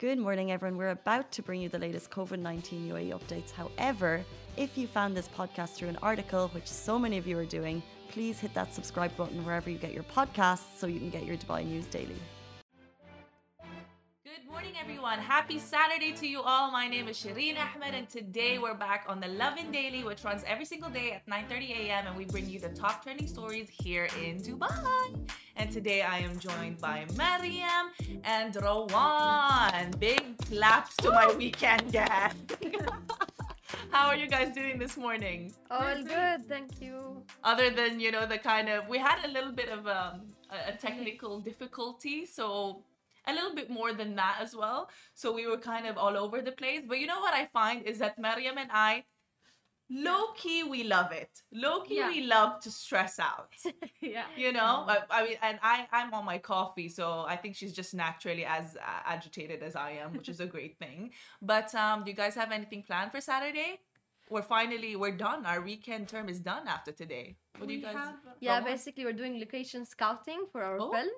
Good morning, everyone. We're about to bring you the latest COVID 19 UAE updates. However, if you found this podcast through an article, which so many of you are doing, please hit that subscribe button wherever you get your podcasts so you can get your Dubai news daily. Good morning, everyone. Happy Saturday to you all. My name is Shireen Ahmed, and today we're back on the Lovin Daily, which runs every single day at 9:30 a.m. And we bring you the top trending stories here in Dubai. And today I am joined by Mariam and Rawan. Big claps to my weekend gang. How are you guys doing this morning? All good, thank you. Other than you know the kind of we had a little bit of um, a, a technical difficulty, so a little bit more than that as well. So we were kind of all over the place. But you know what I find is that Mariam and I, low key, we love it. Low key, Yeah. we love to stress out. yeah. You know, I, I mean, and I, I'm on my coffee, so I think she's just naturally as uh, agitated as I am, which is a great thing. But um, do you guys have anything planned for Saturday? We're finally we're done. Our weekend term is done after today. What do you guys? have- Yeah, basically we're doing location scouting for our Oh. film.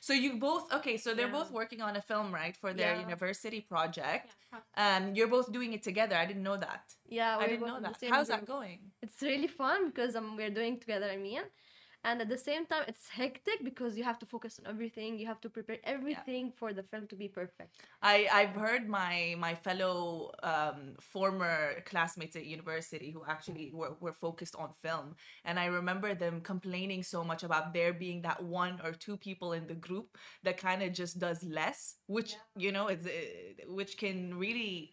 So you both okay? So they're Yeah. both working on a film, right, for their Yeah. university project. Yeah. Um, you're both doing it together. I didn't know that. Yeah, I didn't know that. How's that going? It's really fun because um, we're doing together. I mean, and at the same time, it's hectic because you have to focus on everything. You have to prepare everything for the film to be perfect. I I've heard my my fellow um, former classmates at university who actually were, were focused on film, and I remember them complaining so much about there being that one or two people in the group that kind of just does less, which you know it's uh, which can really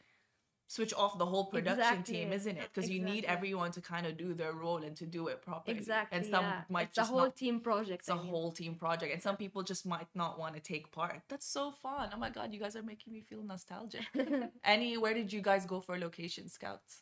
switch off the whole production Exactly. team, isn't it? Because you need everyone to kind of do their role and to do it properly. Exactly. And some yeah. might it's a whole not team project. it's a I mean. whole team project and some people just might not want to take part that's so fun oh my god you guys are making me feel nostalgic any where did you guys go for location scouts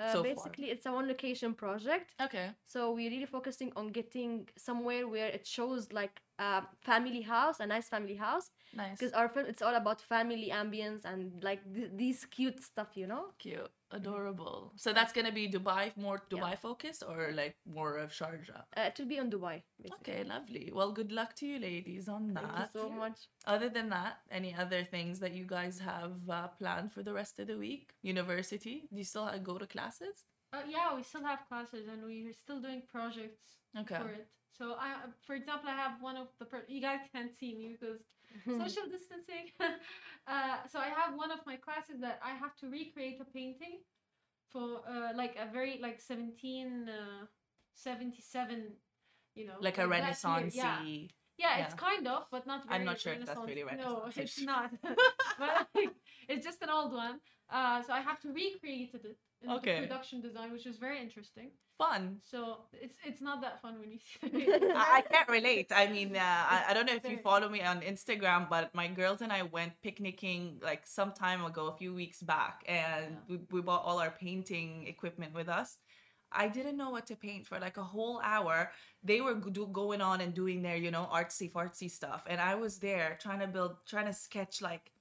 Uh, so far? basically, it's a one location project. okay So we're really focusing on getting somewhere where it shows like a family house, a nice family house. nice Because our film, it's all about family ambience and like th- these cute stuff, you know. cute adorable so that's gonna be dubai more dubai focused or like more of sharjah Uh, it will be on Dubai. Basically. okay lovely well good luck to you ladies on that. Thank you so much. other than that any other things that you guys have uh, planned for the rest of the week university do you still go to classes Uh, yeah, we still have classes and we're still doing projects okay for it. So I, for example, I have one of the per- you guys can't see me because social distancing. uh, so I have one of my classes that I have to recreate a painting for uh, like a very like seventeen uh, seventy seven. You know, like a renaissance Yeah. yeah, yeah. it's kind of, but not. I'm not sure if that's really Renaissance. No, it's not. but like, it's just an old one. Uh, so I have to recreate it in Okay. the production design, which is very interesting. fun So it's it's not that fun when you see I I can't relate. I mean, uh, I, I don't know if you follow me on Instagram, but my girls and I went picnicking like some time ago, a few weeks back, and we, we bought all our painting equipment with us. I didn't know what to paint for like a whole hour. They were do, going on and doing their, you know, artsy fartsy stuff, and I was there trying to build, trying to sketch like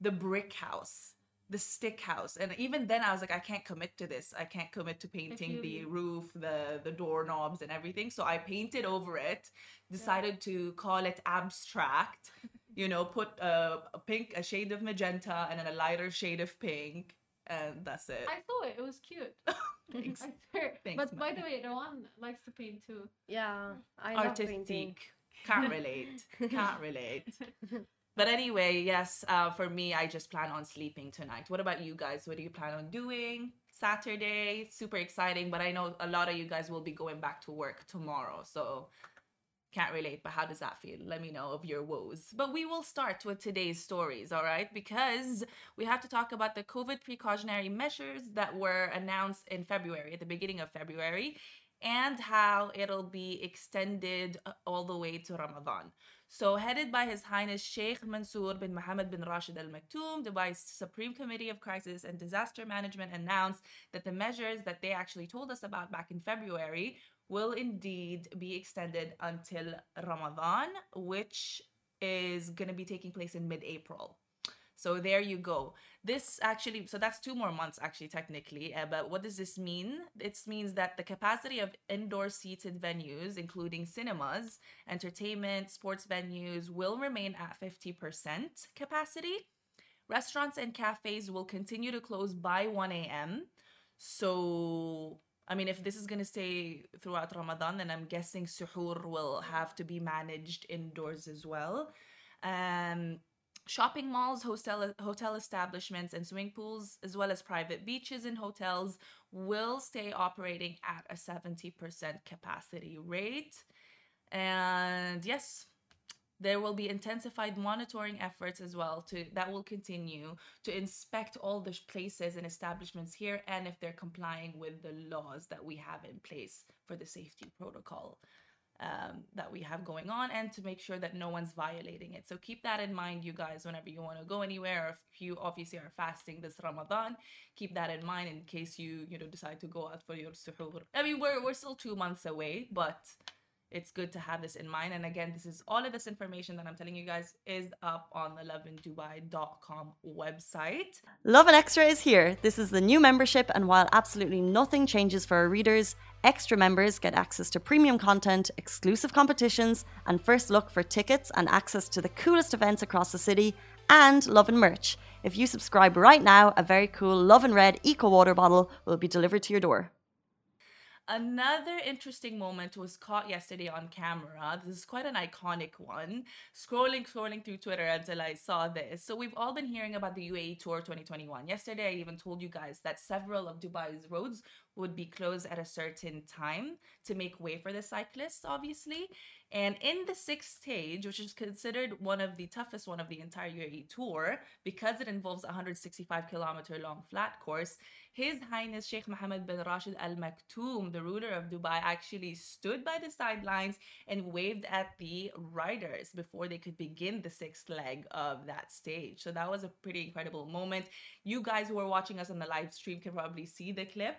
the brick house, the stick house, and even then I was like, I can't commit to this. I can't commit to painting feel the roof, the the doorknobs, and everything. So I painted over it. Decided to call it abstract. You know, put a, a pink, a shade of magenta, and then a lighter shade of pink, and that's it. I saw it. It was cute. Thanks. Thanks, but by the way, Rawan likes to paint too. Yeah, I love painting. Artistic. Can't relate. Can't relate. But anyway, yes, uh, for me, I just plan on sleeping tonight. What about you guys? What do you plan on doing? Saturday, super exciting, but I know a lot of you guys will be going back to work tomorrow. So can't relate, but how does that feel? Let me know of your woes. But we will start with today's stories, all right? Because we have to talk about the COVID precautionary measures that were announced in February, at the beginning of February, and how it'll be extended uh, all the way to Ramadan. So, headed by His Highness Sheikh Mansour bin Mohammed bin Rashid Al Maktoum, Dubai's Supreme Committee of Crisis and Disaster Management announced that the measures that they actually told us about back in February will indeed be extended until Ramadan, which is going to be taking place in mid April. So there you go. This actually, so that's two more months actually, technically. Uh, but what does this mean? It means that the capacity of indoor seated venues, including cinemas, entertainment, sports venues, will remain at 50% capacity. Restaurants and cafes will continue to close by 1 a.m. So, I mean, if this is going to stay throughout Ramadan, then I'm guessing suhoor will have to be managed indoors as well. Um, shopping malls, hotel hotel establishments, and swimming pools, as well as private beaches and hotels, will stay operating at a 70% capacity rate. And yes, there will be intensified monitoring efforts as well to that will continue to inspect all the places and establishments here and if they're complying with the laws that we have in place for the safety protocol um, that we have going on and to make sure that no one's violating it. So keep that in mind, you guys, whenever you want to go anywhere, or if you obviously are fasting this Ramadan, keep that in mind in case you, you know, decide to go out for your suhoor. I mean, we're, we're still two months away, but it's good to have this in mind. And again, this is all of this information that I'm telling you guys is up on the lovindubai.com website. Lovin Extra is here. This is the new membership, and while absolutely nothing changes for our readers, extra members get access to premium content, exclusive competitions, and first look for tickets and access to the coolest events across the city and Lovin merch. If you subscribe right now, a very cool Lovin Red Eco Water bottle will be delivered to your door. Another interesting moment was caught yesterday on camera. This is quite an iconic one. Scrolling, scrolling through Twitter until I saw this. So we've all been hearing about the UAE Tour 2021. Yesterday, I even told you guys that several of Dubai's roads would be closed at a certain time to make way for the cyclists, obviously. And in the sixth stage, which is considered one of the toughest one of the entire UAE tour, because it involves a 165 kilometer long flat course, His Highness Sheikh Mohammed bin Rashid Al Maktoum, the ruler of Dubai, actually stood by the sidelines and waved at the riders before they could begin the sixth leg of that stage. So that was a pretty incredible moment. You guys who are watching us on the live stream can probably see the clip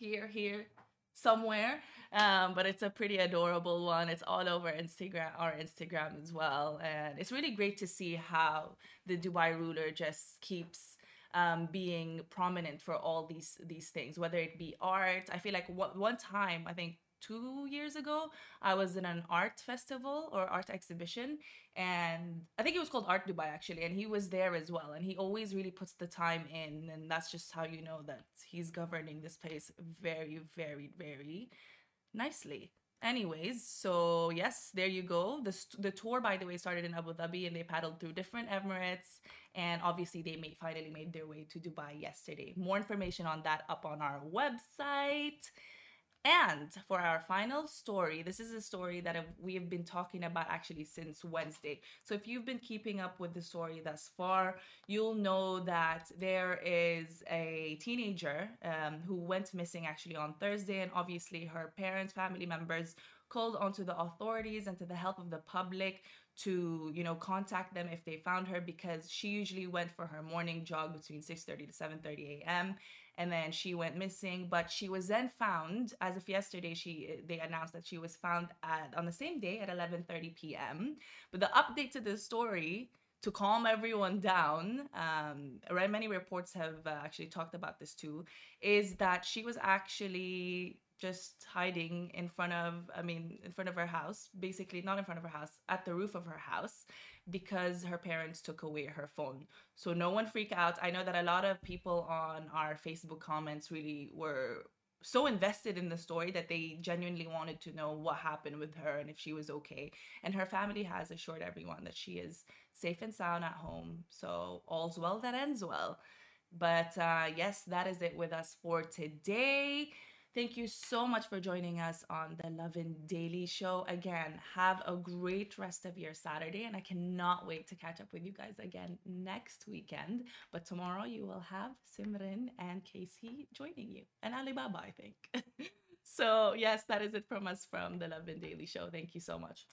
here, here, somewhere. Um, but it's a pretty adorable one. It's all over Instagram, our Instagram as well. And it's really great to see how the Dubai ruler just keeps um, being prominent for all these these things, whether it be art. I feel like one, one time, I think two years ago, I was in an art festival or art exhibition, and I think it was called Art Dubai actually, and he was there as well. And he always really puts the time in, and that's just how you know that he's governing this place very, very, very nicely. Anyways, so yes, there you go. The, the tour, by the way, started in Abu Dhabi and they paddled through different Emirates. And obviously, they made, finally made their way to Dubai yesterday. More information on that up on our website. And for our final story, this is a story that we have been talking about actually since Wednesday. So if you've been keeping up with the story thus far, you'll know that there is a teenager um, who went missing actually on Thursday, and obviously her parents, family members called onto the authorities and to the help of the public to you know contact them if they found her because she usually went for her morning jog between 6:30 to 7:30 a.m and then she went missing but she was then found as of yesterday she they announced that she was found at on the same day at 11:30 p.m. but the update to the story to calm everyone down um many reports have uh, actually talked about this too is that she was actually just hiding in front of i mean in front of her house basically not in front of her house at the roof of her house because her parents took away her phone. So no one freak out. I know that a lot of people on our facebook comments really were so invested in the story that they genuinely wanted to know what happened with her and if she was okay. And her family has assured everyone that she is safe and sound at home. So all's well that ends well. But uh, yes that is it with us for today Thank you so much for joining us on the Lovin Daily Show. Again, have a great rest of your Saturday, and I cannot wait to catch up with you guys again next weekend. But tomorrow you will have Simran and Casey joining you, and Alibaba, I think. so, yes, that is it from us from the Lovin Daily Show. Thank you so much.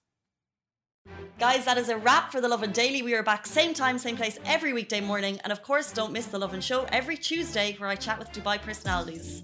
Guys, that is a wrap for the Lovin Daily. We are back same time, same place every weekday morning. And of course, don't miss the Lovin Show every Tuesday where I chat with Dubai personalities.